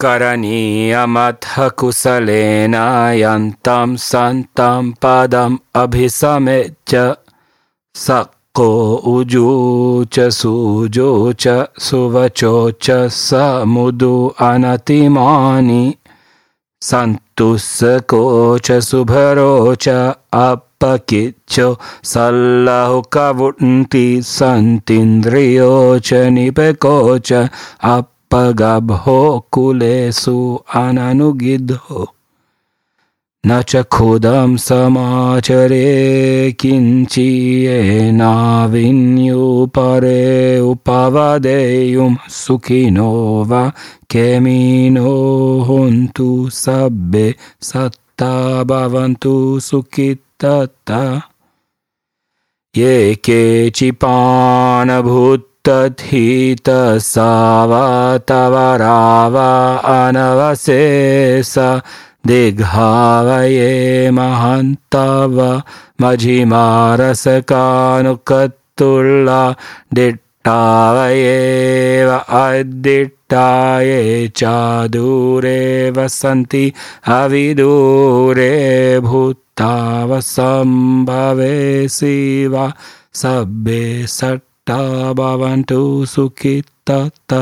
करणीयमथ कुशलेन यन्तं सन्तं पदम् अभिसमेच्य सक्को उजू च सूजो च सुवचो च समुदु अनतिमानि सन्तुस्को च सुभरो च अपकिच्चो सल्लहुकवुण्ति सन्तीन्द्रियो च निपको च अप अपगभो कुलेषु अननुगिद्धो। न च खुदं समाचरे किञ्चियेनाविन्युपरे उपवदेयुं सुखिनो वा केमिनो हन्तु सब्बे सत्ता भवन्तु सुखितता। ये केचिपानभूतथितसा वा तवरावा अनवशेष दिग्हावये महन्तव मझिमारसकानुकत्तुल्ला दिट्टावयेव अदिट्टाये चादूरे वसन्ति अविदूरे भूतावसम्भवे शिवा सब्बे सट्टा भवन्तु सुखितता